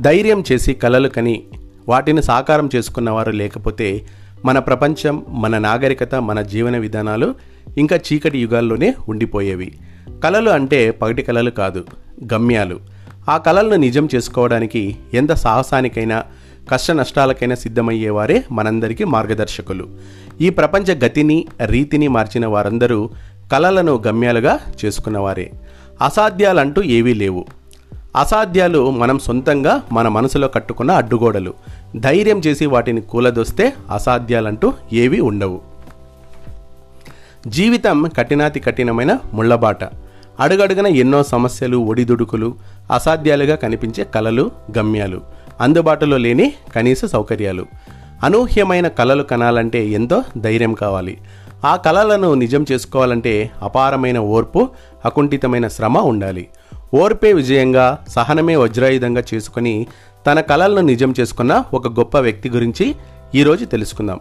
ధైర్యం చేసి కలలు కని వాటిని సాకారం చేసుకున్నవారు లేకపోతే మన ప్రపంచం మన నాగరికత మన జీవన విధానాలు ఇంకా చీకటి యుగాల్లోనే ఉండిపోయేవి. కలలు అంటే పగటి కలలు కాదు గమ్యాలు. ఆ కలలను నిజం చేసుకోవడానికి ఎంత సాహసానికైనా కష్ట నష్టాలకైనా సిద్ధమయ్యేవారే మనందరికీ మార్గదర్శకులు. ఈ ప్రపంచ గతిని రీతిని మార్చిన వారందరూ కలలను గమ్యాలుగా చేసుకున్నవారే. అసాధ్యాలంటూ ఏవీ లేవు. అసాధ్యాలు మనం సొంతంగా మన మనసులో కట్టుకున్న అడ్డుగోడలు. ధైర్యం చేసి వాటిని కూలదొస్తే అసాధ్యాలంటూ ఏవీ ఉండవు. జీవితం కఠినాతి కఠినమైన ముళ్ళబాట. అడుగడుగున ఎన్నో సమస్యలు ఒడిదుడుకులు అసాధ్యాలుగా కనిపించే కలలు గమ్యాలు. అందుబాటులో లేని కనీస సౌకర్యాలు. అనూహ్యమైన కలలు కనాలంటే ఎంతో ధైర్యం కావాలి. ఆ కళలను నిజం చేసుకోవాలంటే అపారమైన ఓర్పు అకుంఠితమైన శ్రమ ఉండాలి. ఓర్పే విజయంగా సహనమే వజ్రాయుధంగా చేసుకుని తన కలలను నిజం చేసుకున్న ఒక గొప్ప వ్యక్తి గురించి ఈరోజు తెలుసుకుందాం.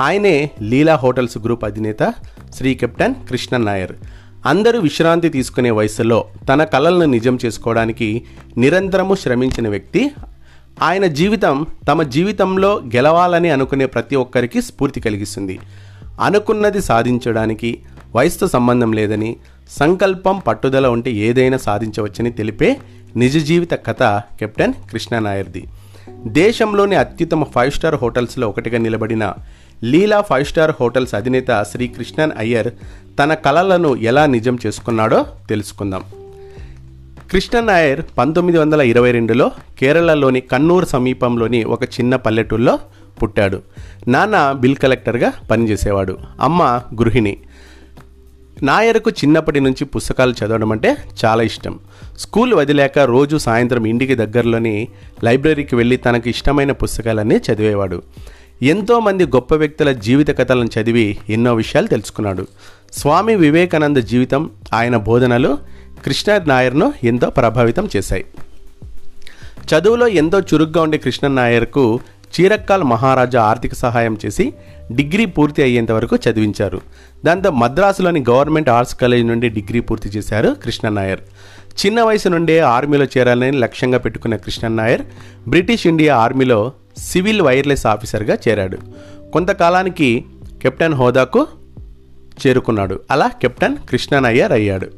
ఆయనే లీలా హోటల్స్ గ్రూప్ అధినేత శ్రీ కెప్టెన్ కృష్ణన్ నాయర్. అందరూ విశ్రాంతి తీసుకునే వయసులో తన కలలను నిజం చేసుకోవడానికి నిరంతరము శ్రమించిన వ్యక్తి ఆయన జీవితం తమ జీవితంలో గెలవాలని అనుకునే ప్రతి ఒక్కరికి స్ఫూర్తి కలిగిస్తుంది. అనుకున్నది సాధించడానికి వయసుతో సంబంధం లేదని సంకల్పం పట్టుదల ఉంటే ఏదైనా సాధించవచ్చని తెలిపే నిజ జీవిత కథ కెప్టెన్ కృష్ణ నాయర్ది. దేశంలోని అత్యుత్తమ ఫైవ్ స్టార్ హోటల్స్లో ఒకటిగా నిలబడిన లీలా ఫైవ్ స్టార్ హోటల్స్ అధినేత శ్రీ కృష్ణన్ అయ్యర్ తన కళలను ఎలా నిజం చేసుకున్నాడో తెలుసుకుందాం. కృష్ణన్ నాయర్ పంతొమ్మిది వందల ఇరవై రెండులో కేరళలోని కన్నూర్ సమీపంలోని ఒక చిన్న పల్లెటూరులో పుట్టాడు. నాన్న బిల్ కలెక్టర్గా పనిచేసేవాడు. అమ్మ గృహిణి. నాయర్కు చిన్నప్పటి నుంచి పుస్తకాలు చదవడం అంటే చాలా ఇష్టం. స్కూల్ వదిలేక రోజు సాయంత్రం ఇంటికి దగ్గరలోని లైబ్రరీకి వెళ్ళి తనకు ఇష్టమైన పుస్తకాలన్నీ చదివేవాడు. ఎంతోమంది గొప్ప వ్యక్తుల జీవిత కథలను చదివి ఎన్నో విషయాలు తెలుసుకున్నాడు. స్వామి వివేకానంద జీవితం ఆయన బోధనలు కృష్ణ నాయర్ను ఎంతో ప్రభావితం చేశాయి. చదువులో ఎంతో చురుగ్గా ఉండే కృష్ణ నాయర్కు చీరక్కాల్ మహారాజా ఆర్థిక సహాయం చేసి డిగ్రీ పూర్తి అయ్యేంత వరకు చదివించారు. దాంతో మద్రాసులోని గవర్నమెంట్ ఆర్ట్స్ కాలేజ్ నుండి డిగ్రీ పూర్తి చేశారు కృష్ణ నాయర్ చిన్న వయసు నుండే ఆర్మీలో చేరాలని లక్ష్యంగా పెట్టుకున్న కృష్ణ నాయర్ బ్రిటిష్ ఇండియా ఆర్మీలో సివిల్ వైర్లెస్ ఆఫీసర్గా చేరాడు. కొంతకాలానికి కెప్టెన్ హోదాకు చేరుకున్నాడు. అలా కెప్టెన్ కృష్ణనయ్యర్ అయ్యాడు.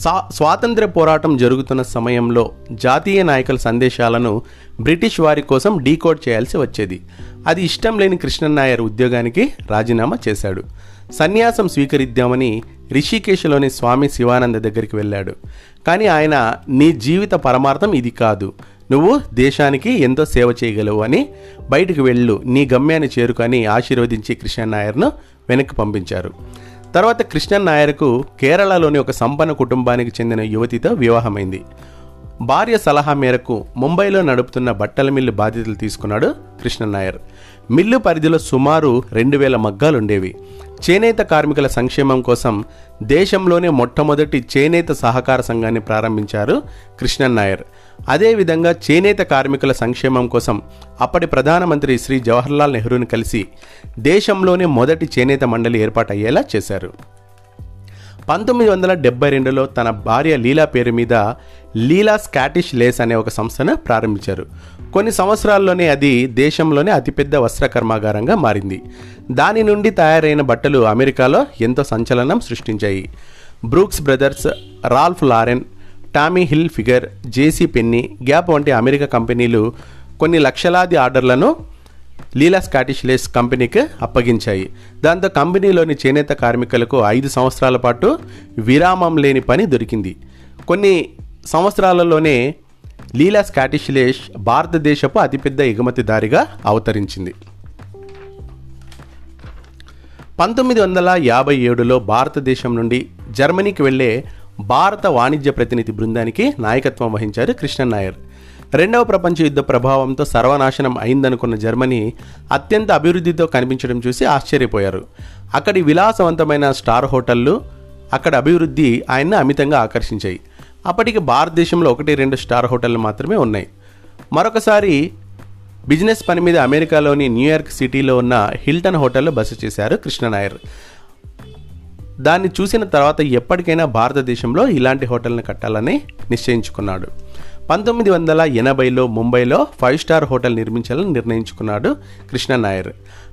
సా స్వాతంత్ర్య పోరాటం జరుగుతున్న సమయంలో జాతీయ నాయకుల సందేశాలను బ్రిటిష్ వారి కోసం డీకోడ్ చేయాల్సి వచ్చేది. అది ఇష్టం లేని కృష్ణన్నాయర్ ఉద్యోగానికి రాజీనామా చేశాడు. సన్యాసం స్వీకరిద్దామని రిషికేశ్లోని స్వామి శివానంద దగ్గరికి వెళ్ళాడు. కానీ ఆయన నీ జీవిత పరమార్థం ఇది కాదు. నువ్వు దేశానికి ఎంతో సేవ చేయగలవు అని బయటకు వెళ్ళు. నీ గమ్యాన్ని చేరుకొని ఆశీర్వదించి కృష్ణన్ నాయర్ను వెనక్కి పంపించారు. తర్వాత కృష్ణన్ నాయర్కు కేరళలోని ఒక సంపన్న కుటుంబానికి చెందిన యువతితో వివాహమైంది. భార్య సలహా మేరకు ముంబైలో నడుపుతున్న బట్టల మిల్లు బాధ్యతలు తీసుకున్నాడు కృష్ణన్ నాయర్. మిల్లు పరిధిలో సుమారు రెండు వేల మగ్గాలుండేవి. చేనేత కార్మికుల సంక్షేమం కోసం దేశంలోనే మొట్టమొదటి చేనేత సహకార సంఘాన్ని ప్రారంభించారు కృష్ణన్ నాయర్. అదేవిధంగా చేనేత కార్మికుల సంక్షేమం కోసం అప్పటి ప్రధానమంత్రి శ్రీ జవహర్లాల్ నెహ్రూని కలిసి దేశంలోనే మొదటి చేనేత మండలి ఏర్పాటయ్యేలా చేశారు. పంతొమ్మిది వందల డెబ్బై రెండులో తన భార్య లీలా పేరు మీద లీలా స్కాటిష్ లేస్ అనే ఒక సంస్థను ప్రారంభించారు. కొన్ని సంవత్సరాల్లోనే అది దేశంలోనే అతిపెద్ద వస్త్ర కర్మాగారంగా మారింది. దాని నుండి తయారైన బట్టలు అమెరికాలో ఎంతో సంచలనం సృష్టించాయి. Brooks Brothers Ralph Lauren Tommy Hilfiger JC Penney Gap వంటి అమెరికా కంపెనీలు కొన్ని లక్షలాది ఆర్డర్లను లీలా స్కాటిష్ లేస్ కంపెనీకి అప్పగించాయి. దాంతో కంపెనీలోని చేనేత కార్మికులకు ఐదు సంవత్సరాల పాటు విరామం లేని పని దొరికింది. కొన్ని సంవత్సరాలలోనే లీలా స్కాటిష్లేష్ భారతదేశపు అతిపెద్ద ఎగుమతిదారిగా అవతరించింది. పంతొమ్మిది వందల యాభై ఏడులో భారతదేశం నుండి జర్మనీకి వెళ్ళే భారత వాణిజ్య ప్రతినిధి బృందానికి నాయకత్వం వహించారు కృష్ణన్ నాయర్. రెండవ ప్రపంచ యుద్ధ ప్రభావంతో సర్వనాశనం అయిందనుకున్న జర్మనీ అత్యంత అభివృద్ధితో కనిపించడం చూసి ఆశ్చర్యపోయారు. అక్కడి విలాసవంతమైన స్టార్ హోటళ్ళు అక్కడ అభివృద్ధి ఆయన్ని అమితంగా ఆకర్షించాయి. అప్పటికి భారతదేశంలో ఒకటి రెండు స్టార్ హోటళ్ళు మాత్రమే ఉన్నాయి. మరొకసారి బిజినెస్ పని మీద అమెరికాలోని న్యూయార్క్ సిటీలో ఉన్న హిల్టన్ హోటల్లో బస చేశారు కృష్ణనాయర్. దాన్ని చూసిన తర్వాత ఎప్పటికైనా భారతదేశంలో ఇలాంటి హోటల్ని కట్టాలని నిశ్చయించుకున్నాడు. పంతొమ్మిది వందల ఎనభైలో ముంబైలో ఫైవ్ స్టార్ హోటల్ నిర్మించాలని నిర్ణయించుకున్నాడు కృష్ణ నాయర్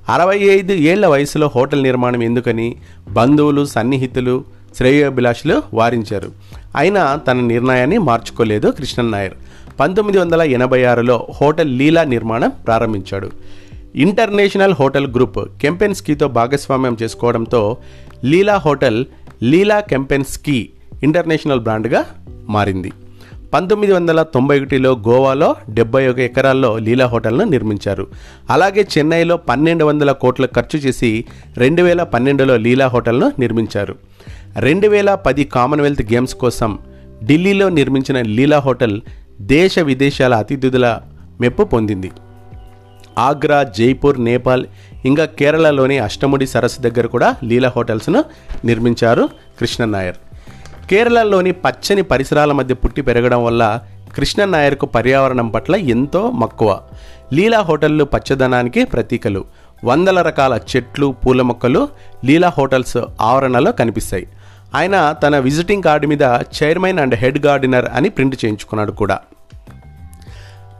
అరవై ఐదు ఏళ్ళ వయసులో హోటల్ నిర్మాణం ఎందుకని బంధువులు సన్నిహితులు శ్రేయోభిలాషులు వారించారు. అయినా తన నిర్ణయాన్ని మార్చుకోలేదు కృష్ణన్ నాయర్. పంతొమ్మిది వందల ఎనభై ఆరులో హోటల్ లీలా నిర్మాణం ప్రారంభించాడు. ఇంటర్నేషనల్ హోటల్ గ్రూప్ కెంపెన్స్కీతో భాగస్వామ్యం చేసుకోవడంతో లీలా హోటల్ లీలా కెంపెన్స్కీ ఇంటర్నేషనల్ బ్రాండ్గా మారింది. పంతొమ్మిది వందల తొంభై ఒకటిలో గోవాలో డెబ్బై ఒక ఎకరాల్లో లీలా హోటల్ను నిర్మించారు. అలాగే చెన్నైలో పన్నెండు వందల కోట్ల ఖర్చు చేసి రెండు వేల పన్నెండులో లీలా హోటల్ను నిర్మించారు. రెండు వేల పది కామన్వెల్త్ గేమ్స్ కోసం ఢిల్లీలో నిర్మించిన లీలా హోటల్ దేశ విదేశాల అతిథుల మెప్పు పొందింది. ఆగ్రా జైపూర్ నేపాల్ ఇంకా కేరళలోని అష్టముడి సరస్సు దగ్గర కూడా లీలా హోటల్స్ను నిర్మించారు కృష్ణన్ నాయర్ కేరళలోని పచ్చని పరిసరాల మధ్య పుట్టి పెరగడం వల్ల కృష్ణన్ నాయర్కు పర్యావరణం పట్ల ఎంతో మక్కువ. లీలా హోటళ్ళు పచ్చదనానికి ప్రతీకలు. వందల రకాల చెట్లు పూల మొక్కలు లీలా హోటల్స్ ఆవరణలో కనిపిస్తాయి. ఆయన తన విజిటింగ్ కార్డు మీద చైర్మన్ అండ్ హెడ్ గార్డినర్ అని ప్రింట్ చేయించుకున్నాడు కూడా.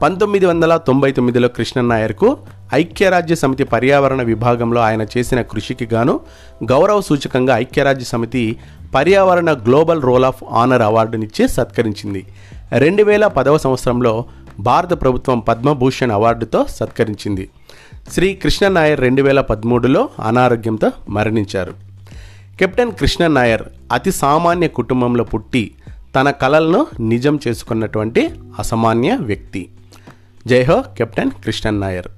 పంతొమ్మిది వందల తొంభై తొమ్మిదిలో కృష్ణన్ నాయర్కు ఐక్యరాజ్య సమితి పర్యావరణ విభాగంలో ఆయన చేసిన కృషికి గాను గౌరవ సూచకంగా ఐక్యరాజ్య సమితి పర్యావరణ గ్లోబల్ రోల్ ఆఫ్ ఆనర్ అవార్డునిచ్చి సత్కరించింది. రెండు వేల పదవ సంవత్సరంలో భారత ప్రభుత్వం పద్మభూషణ్ అవార్డుతో సత్కరించింది. శ్రీ కృష్ణ నాయర్ రెండు వేల పదమూడులో అనారోగ్యంతో మరణించారు. కెప్టెన్ కృష్ణ నాయర్ అతి సామాన్య కుటుంబంలో పుట్టి తన కలలను నిజం చేసుకున్నటువంటి అసామాన్య వ్యక్తి. జై హో కెప్టెన్ కృష్ణన్ నాయర్.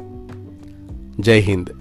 జై హింద్.